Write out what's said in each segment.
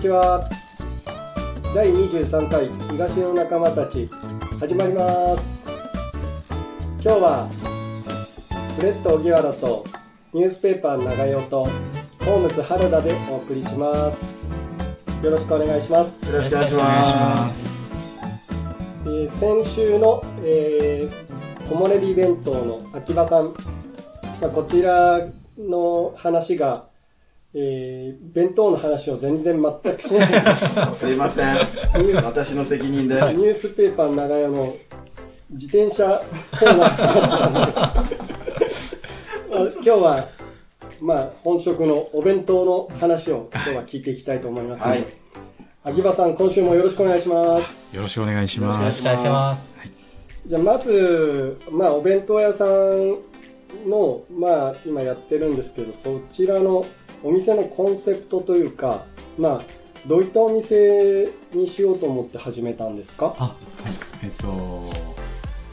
ちは。第23回東の仲間たち始まります。今日はフレット荻原とニュースペーパー長代とホームズ原田でお送りします。よろしくお願いします。よろしくお願いします。えー先週の、えー、木漏れ日弁当の秋葉さん、まあ、こちらの話が、えー弁当の話を全然全くしないすいません。私の責任です。ニュースペーパー長屋の自転車コーナーま あ今日は、まあ、本職のお弁当の話を今日は聞いていきたいと思いますので、はい秋葉さん、今週もよろしくお願いします。よろしくお願いしよろます。しくお願いしますじゃあまず、まあ、お弁当屋さんの、まあ、今やってるんですけど、そちらのお店のコンセプトというか、まあ、どういったお店にしようと思って始めたんですか？あ、はい。えっと、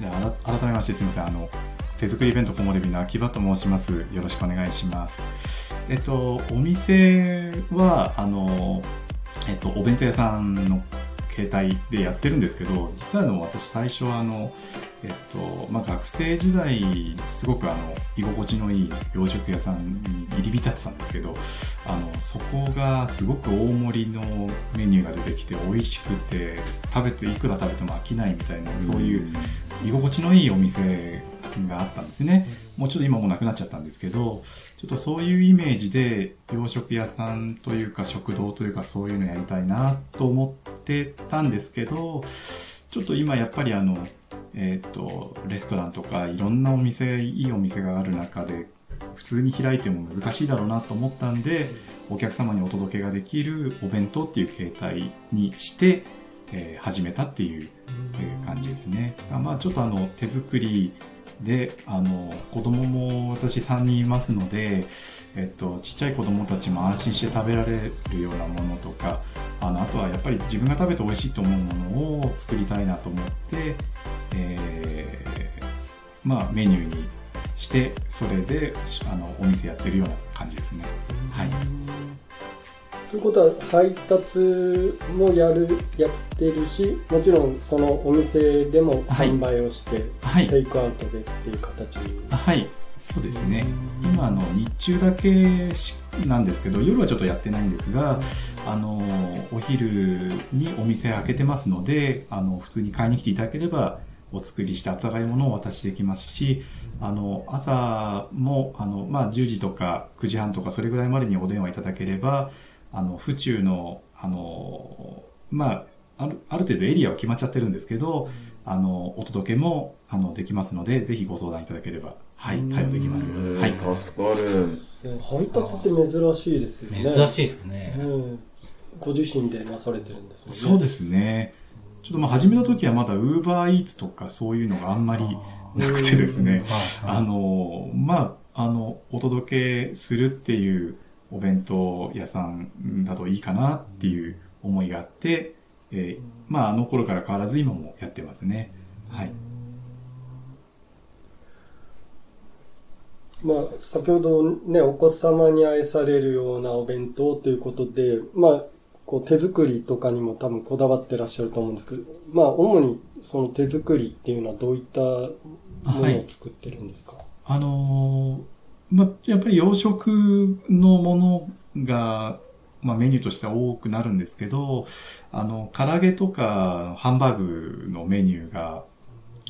で改めましてすみません。あの、手作りイベント木漏れ日の秋葉と申します。よろしくお願いします。えっと、お店は、あの、えっと、お弁当屋さんの携帯でやってるんですけど、実はあの、私最初はあの、えっと、まあ、学生時代、すごくあの、居心地のいい洋食屋さんに入り浸ってたんですけど、あの、そこがすごく大盛りのメニューが出てきて美味しくて、食べて、いくら食べても飽きないみたいな、そういう居心地のいいお店があったんですね。もうちょっと今もうなくなっちゃったんですけど、ちょっとそういうイメージで洋食屋さんというか食堂というかそういうのやりたいなと思ってたんですけど、ちょっと今やっぱりあの、えっ、と、レストランとかいろんなお店、いいお店がある中で、普通に開いても難しいだろうなと思ったんで、お客様にお届けができるお弁当っていう形態にして、えー始めたっていう、えー感じですね。あまあちょっとあの手作りで、あの子供も私3人いますので、えっと、ちっちゃい子供たちも安心して食べられるようなものとか、あの、あとはやっぱり自分が食べて美味しいと思うものを作りたいなと思って、えーまあメニューにして、それで、あの、お店やってるような感じですね。はい。ということは配達もやるやってるしもちろんそのお店でもはい販売をして、はいテイクアウトでっていう形。あはい、そうですね。今あの日中だけしなんですけど、夜はちょっとやってないんですが、あのお昼にお店開けてますので、あの普通に買いに来ていただければお作りして温かいものをお渡しできますし、あの朝もあのまあ10時とか9時半とかそれぐらいまでにお電話いただければ、あの府中のあのまああるある程度エリアは決まっちゃってるんですけど、あのお届けもあのできますので、ぜひご相談いただければはい対応できます。うんはい。助かる。配達って珍しいですよね珍しいですね。うんご自身でなされてるんですよねそうですね。ちょっとまあ始めた時はまだ Uber Eats とかそういうのがあんまりなくてですね。あの、まあ、あの、お届けするっていうお弁当屋さんだといいかなっていう思いがあって、えーまあ、あの頃から変わらず今もやってますね。はい。まあ、先ほどね、お子様に愛されるようなお弁当ということで、まあ、こう手作りとかにも多分こだわってらっしゃると思うんですけど、まあ、主にその手作りっていうのはどういったものを作ってるんですか、あのーまあ、やっぱり洋食のものが、まあ、メニューとしては多くなるんですけど、あの、唐揚げとかハンバーグのメニューが、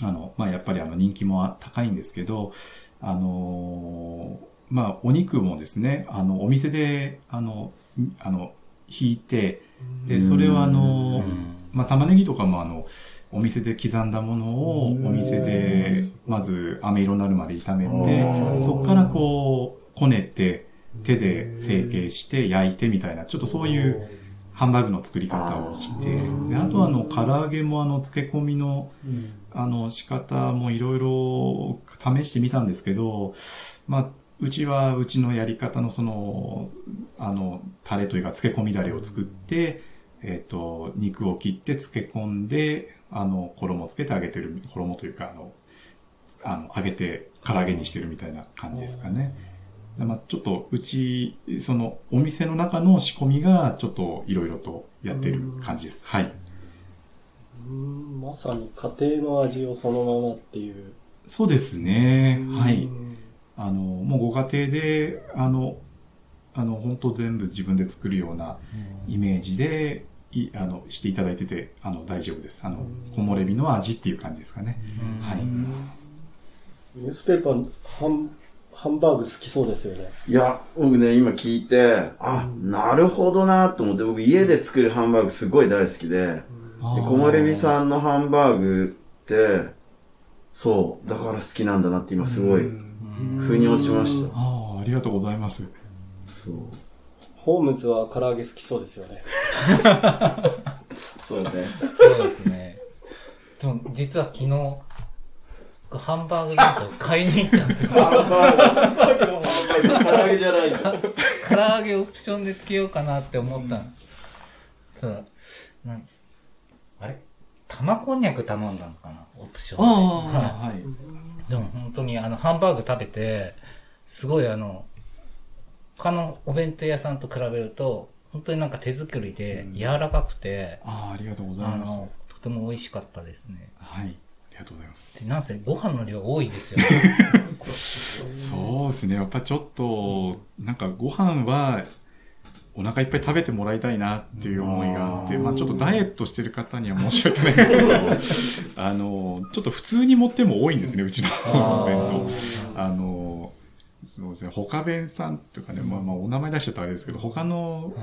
あの、まあ、やっぱりあの人気も高いんですけど、あのーまあ、お肉もですね、あの、お店で、あの、んあの、引いて、で、それをあの、まあ、玉ねぎとかもあの、お店で刻んだものをお店で、まず飴色になるまで炒めて、そこからこう、こねて、手で成形して焼いてみたいな、ちょっとそういうハンバーグの作り方をして、であとはあの、唐揚げもあの、漬け込みの、あの、仕方もいろいろ試してみたんですけど、まあ、うちはうちのやり方のその、あの、タレというか漬け込みだれを作って、えっ、と、肉を切って漬け込んで、あの、衣つけて揚げてる、衣というか、あの、あの、揚げて唐揚げにしてるみたいな感じですかね。まあ、ちょっとうち、そのお店の中の仕込みがちょっといろいろとやってる感じです。はい。うんまさに家庭の味をそのままっていう。そうですね。はい。うんあの、もうご家庭で、あの、あの、本当全部自分で作るようなイメージで、いあの、していただいてて、あの、大丈夫です。あの、木漏れ日の味っていう感じですかね。はい。ニュースペーパー、ハンバーグ好きそうですよね。いや、僕ね、今聞いて、あ、なるほどなと思って、僕家で作るハンバーグすごい大好きで、で木漏れ日さんのハンバーグって、そう、だから好きなんだなって今すごい、腑に落ちました。ああ、ありがとうございます。そう。ホームズは唐揚げ好きそうですよね。そうね。そうですね。でも、実は昨日、ハンバーグ弁当買いに行ったんですよ。ハンバーグ、ハンバーグのハンバーグ、唐揚げじゃない。唐揚げオプションでつけようかなって思ったの。そうなんあれ？玉こんにゃく頼んだのかな？オプションで。あはあ、はい。いでも本当にあの、ハンバーグ食べて、すごいあの、他のお弁当屋さんと比べると、本当になんか手作りで柔らかくて、ああ、ありがとうございあます。の、とても美味しかったですね。はい。ありがとうございます。でなんせご飯の量多いですよね。そうですね。やっぱちょっと、なんかご飯は、お腹いっぱい食べてもらいたいなっていう思いがあって、まあちょっとダイエットしてる方には申し訳ないんですけど、あの、ちょっと普通に持っても多いんですね、うちのお弁当。あの、そうですね、他弁さんというかね、まあまあお名前出しちゃったらあれですけど、他の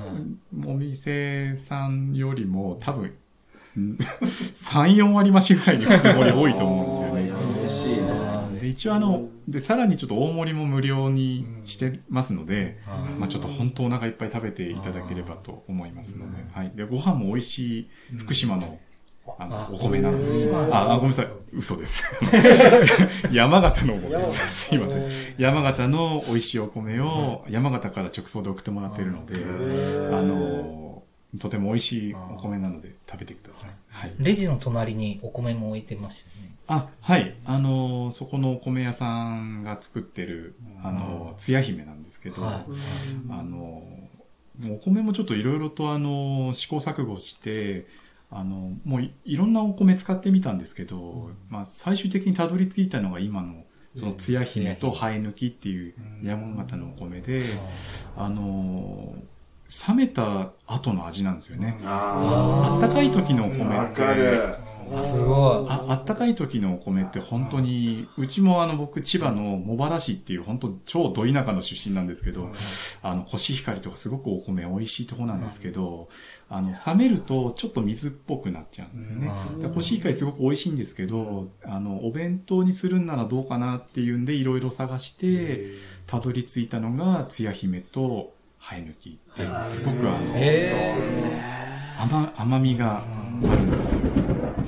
お店さんよりも多分、うん3、4割増しぐらいに普通盛り多いと思うんですよね。嬉しいね。で、一応あの、で、さらにちょっと大盛りも無料にしてますので、まあちょっと本当お腹いっぱい食べていただければと思いますので、はい。で、ご飯も美味しい福島の、あの、お米なんです。あ、あごめんなさい。嘘です。山形のお米です。すいません。山形の美味しいお米を山形から直送で送ってもらってるので、あの、とても美味しいお米なので食べてください。はい。レジの隣にお米も置いてましたよね。あ、はい。あの、そこのお米屋さんが作ってる、あの、つや姫なんですけど、はいあの、お米もちょっといろいろとあの、試行錯誤して、あの、もういいろんなお米使ってみたんですけど、まあ最終的にたどり着いたのが今の、そのつや姫と生え抜きっていう山形のお米で、あの、冷めた後の味なんですよね。ああったかい時のお米って。すごい。ああったかい時のお米って本当に、うちもあの僕千葉の茂原市っていう本当超ど田舎の出身なんですけど、あの、コシヒカリとかすごくお米美味しいとこなんですけど、あの、冷めるとちょっと水っぽくなっちゃうんですよね。コシヒカリすごく美味しいんですけど、あの、お弁当にするんならどうかなっていうんでいろいろ探して、たどり着いたのが、つや姫と生え抜きって、すごくあの、え甘甘みがあるんですよ。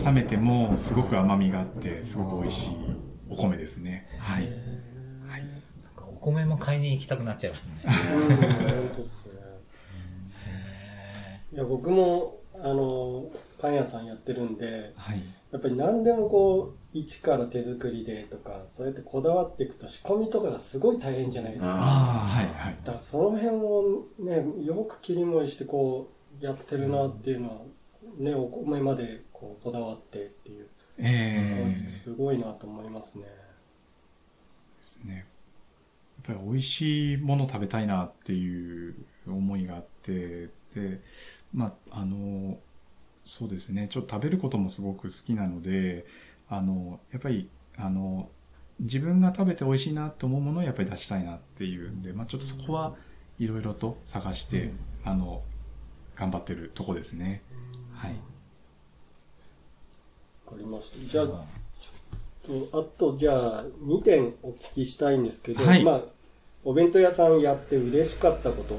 冷めてもすごく甘みがあって、すごく美味しいお米ですね。はい。はい。ー、お米も買いに行きたくなっちゃいますね。うん本当ですね。いや、僕も、あの、パン屋さんやってるんで、はい。やっぱり何でもこう、一から手作りでとか、そうやってこだわっていくと仕込みとかがすごい大変じゃないですか。ああ、はい、はい。だからその辺をね、よく切り盛りしてこう、やってるなっていうのは、ね、お米までこう、こだわってっていう、ええすごいなと思いますね。ですね。やっぱり美味しいもの食べたいなっていう思いがあって、で、まあ、あの、そうですね、ちょっと食べることもすごく好きなので、あの、やっぱり、あの、自分が食べて美味しいなと思うものをやっぱり出したいなっていうんで、まあちょっとそこはいろいろと探して、あの、頑張ってるとこですね。はい。わかりました。じゃあ、とあと、じゃあ、2点お聞きしたいんですけど、はいまあ、お弁当屋さんやって嬉しかったこと、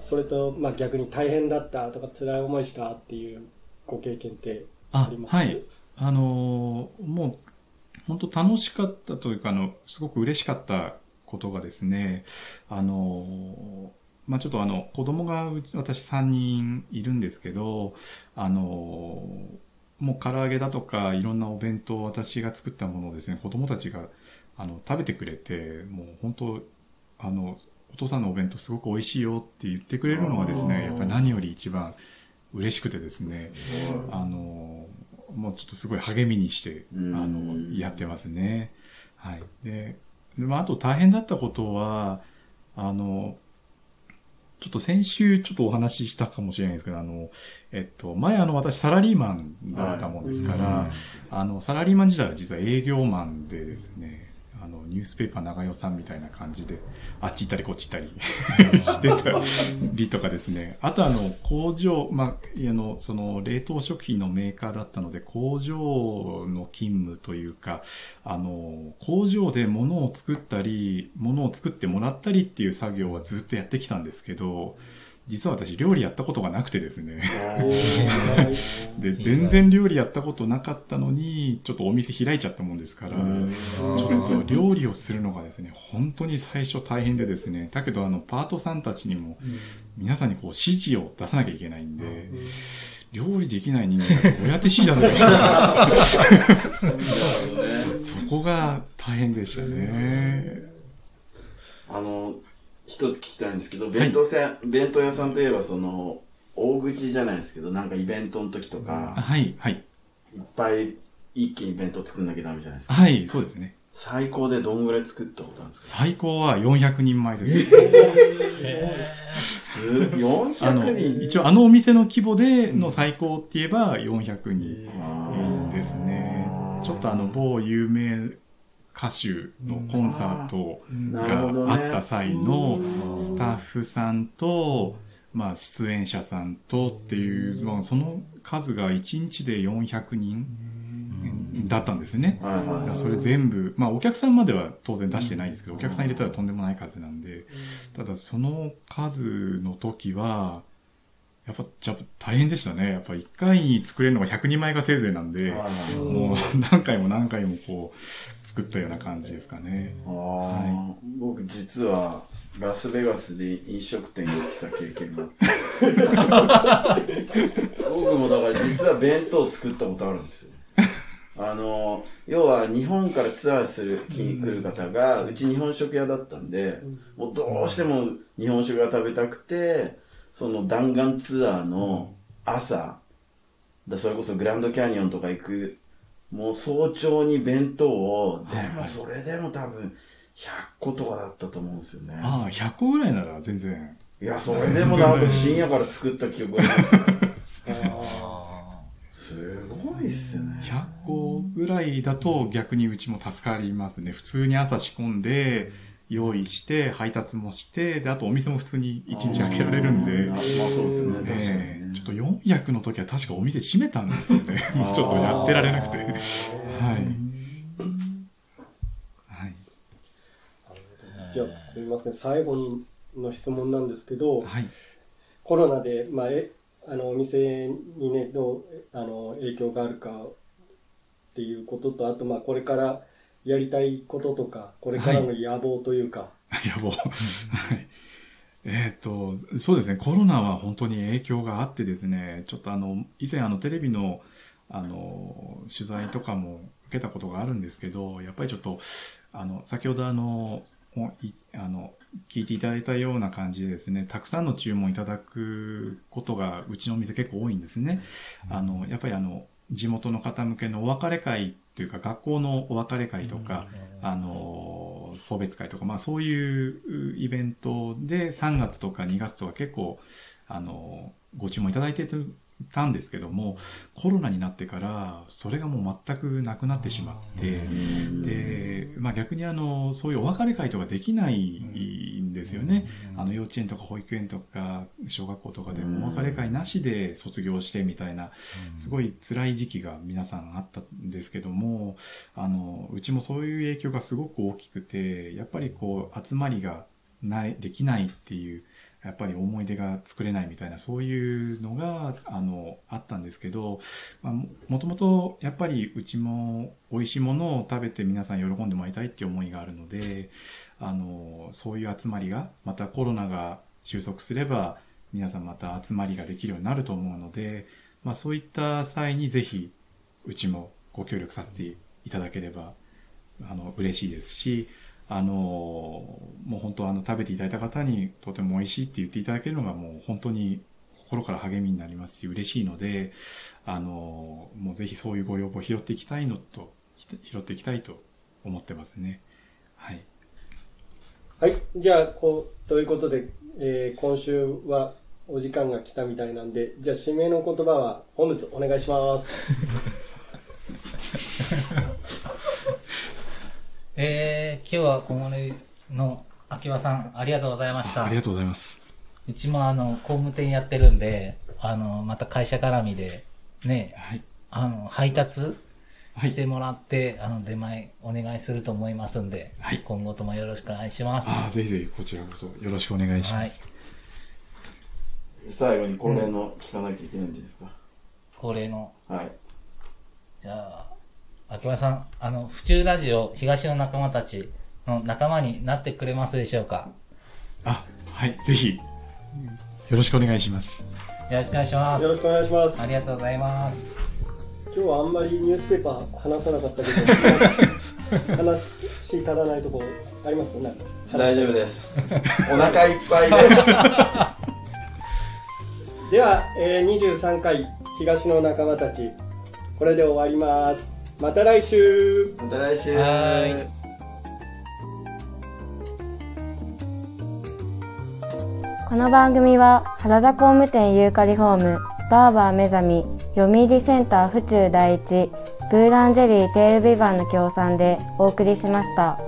それと、まあ逆に大変だったとか辛い思いしたっていうご経験ってああります？はい。あのーもう、本当楽しかったというか、あの、すごく嬉しかったことがですね、あのーまあ、ちょっとあの、子供がうち、私3人いるんですけど、あのーもう唐揚げだとか、いろんなお弁当、私が作ったものをですね、子供たちが、あの、食べてくれて、もう本当、あの、お父さんのお弁当すごく美味しいよって言ってくれるのがですね、やっぱり何より一番嬉しくてですね、あの、もうちょっとすごい励みにして、あうんの、やってますね。はい。で、でまあ、あと大変だったことは、あの、ちょっと先週ちょっとお話ししたかもしれないですけど、あの、えっと、前あの私サラリーマンだったもんですから、あの、サラリーマン時代は実は営業マンでですね、あの、ニュースペーパー長代さんみたいな感じで、あっち行ったりこっち行ったり してたりとかですね。あとあの、工場、まあ、あの、その、冷凍食品のメーカーだったので、工場の勤務というか、あの、工場で物を作ったり、物を作ってもらったりっていう作業はずっとやってきたんですけど、実は私料理やったことがなくてですね。で、全然料理やったことなかったのに、ちょっとお店開いちゃったもんですから、ちょっと料理をするのがですね、本当に最初大変でですね、だけどあの、パートさんたちにも、皆さんにこう指示を出さなきゃいけないんで、料理できない人間がどうやって指示出さなきゃいけないそこが大変でしたね。あの、一つ聞きたいんですけど、弁当せ、弁当屋さんといえば、その、大口じゃないですけど、なんかイベントの時とか、はい、はい。いっぱい一気に弁当作んなきゃダメじゃないですか。はい、そうですね。最高でどんぐらい作ったことあるんですか？最高は400人前です。すあの、400人一応あのお店の規模での最高って言えば400人？ですね。ちょっとあの某有名歌手のコンサートがあった際のスタッフさんと、まあ出演者さんとっていう、まあその数が1日で400人だったんですね。だそれ全部、まあお客さんまでは当然出してないんですけど、お客さん入れたらとんでもない数なんで、ただその数の時は、やっぱ、じゃあ大変でしたね。やっぱ1回に作れるのが100人前がせいぜいなんで、はいはいもう何回も何回もこう、作ったような感じですかね。あー。僕実はラスベガスで飲食店やってた経験があって。僕もだから実は弁当作ったことあるんですよ。あの要は日本からツアーする気に来る方がうち日本食屋だったんでもうどうしても日本食が食べたくてその弾丸ツアーの朝だそれこそグランドキャニオンとか行くもう早朝に弁当を、でもそれでも多分100個とかだったと思うんですよね。ああ、100個ぐらいなら全然。いや、それでもなんか深夜から作った記憶があります。すごいっすよね。100個ぐらいだと逆にうちも助かりますね。普通に朝仕込んで、用意して、配達もして、で、あとお店も普通に1日開けられるんでまあ、まあそうですよね、確かにえねえ。ちょっと400の時は確かお店閉めたんですよね。も う ちょっとやってられなくて。はい。はい。じゃあすみません最後にの質問なんですけど、はい。コロナで、まあ、えあのお店にねどうあの影響があるかっていうこととあとまあこれからやりたいこととかこれからの野望というか、野望。はい。えっ、と、そうですね、コロナは本当に影響があってですね、ちょっとあの、以前あの、テレビの、あの、取材とかも受けたことがあるんですけど、やっぱりちょっと、あの、先ほどあの、あの、聞いていただいたような感じでですね、たくさんの注文いただくことが、うちのお店結構多いんですね。あの、やっぱりあの、地元の方向けのお別れ会っていうか、学校のお別れ会とか、あの、送別会とか、まあそういうイベントで3月とか2月とか結構、あの、ご注文いただいてたんですけども、コロナになってから、それがもう全くなくなってしまって、で、まあ逆にあの、そういうお別れ会とかできないんですよね。あの、幼稚園とか保育園とか、小学校とかでもお別れ会なしで卒業してみたいな、すごい辛い時期が皆さんあったんですけども、あの、うちもそういう影響がすごく大きくて、やっぱりこう、集まりがない、できないっていう、やっぱり思い出が作れないみたいな、そういうのが、あの、あったんですけど、まあ、ももともと、やっぱりうちも美味しいものを食べて皆さん喜んでもらいたいっていう思いがあるので、あの、そういう集まりが、またコロナが収束すれば、皆さんまた集まりができるようになると思うので、まあそういった際にぜひ、うちもご協力させていただければ、あの、嬉しいですし、あの、もう本当あの、食べていただいた方にとても美味しいって言っていただけるのがもう本当に心から励みになりますし、嬉しいので、あの、もうぜひそういうご要望を拾っていきたいのと、拾っていきたいと思ってますね。はい。はい。じゃあ、こう、ということで、えー、今週はお時間が来たみたいなんで、じゃあ、締めの言葉は、ホームズ、お願いします。えー、今日は小森の秋葉さん、ありがとうございました。ありがとうございます。うちもあの、工務店やってるんで、あの、また会社絡みで、ね、はい。あの、配達はいしてもらって、あの、出前お願いすると思いますんで、はい今後ともよろしくお願いします。ああ、ぜひぜひこちらこそよろしくお願いします。最後に恒例の聞かなきゃいけないんですか、恒例の、はい。じゃあ、秋葉さん、あの、府中ラジオ東の仲間たちの仲間になってくれますでしょうか？あ、はい、ぜひ、よろしくお願いします。よろしくお願いしますよ。ろしくお願いしますあ。りがとうございます。今日はあんまりニュースペーパー話さなかったけど、話し足らないとこありますなんか大丈夫です。お腹いっぱいです。では、えー、23回東の仲間たち、これで終わります。また来週また来週。はーいこの番組は原田工務店ユーカリホームバーバー目覚み読売センター府中第一ブーランジェリーテールビバンの協賛でお送りしました。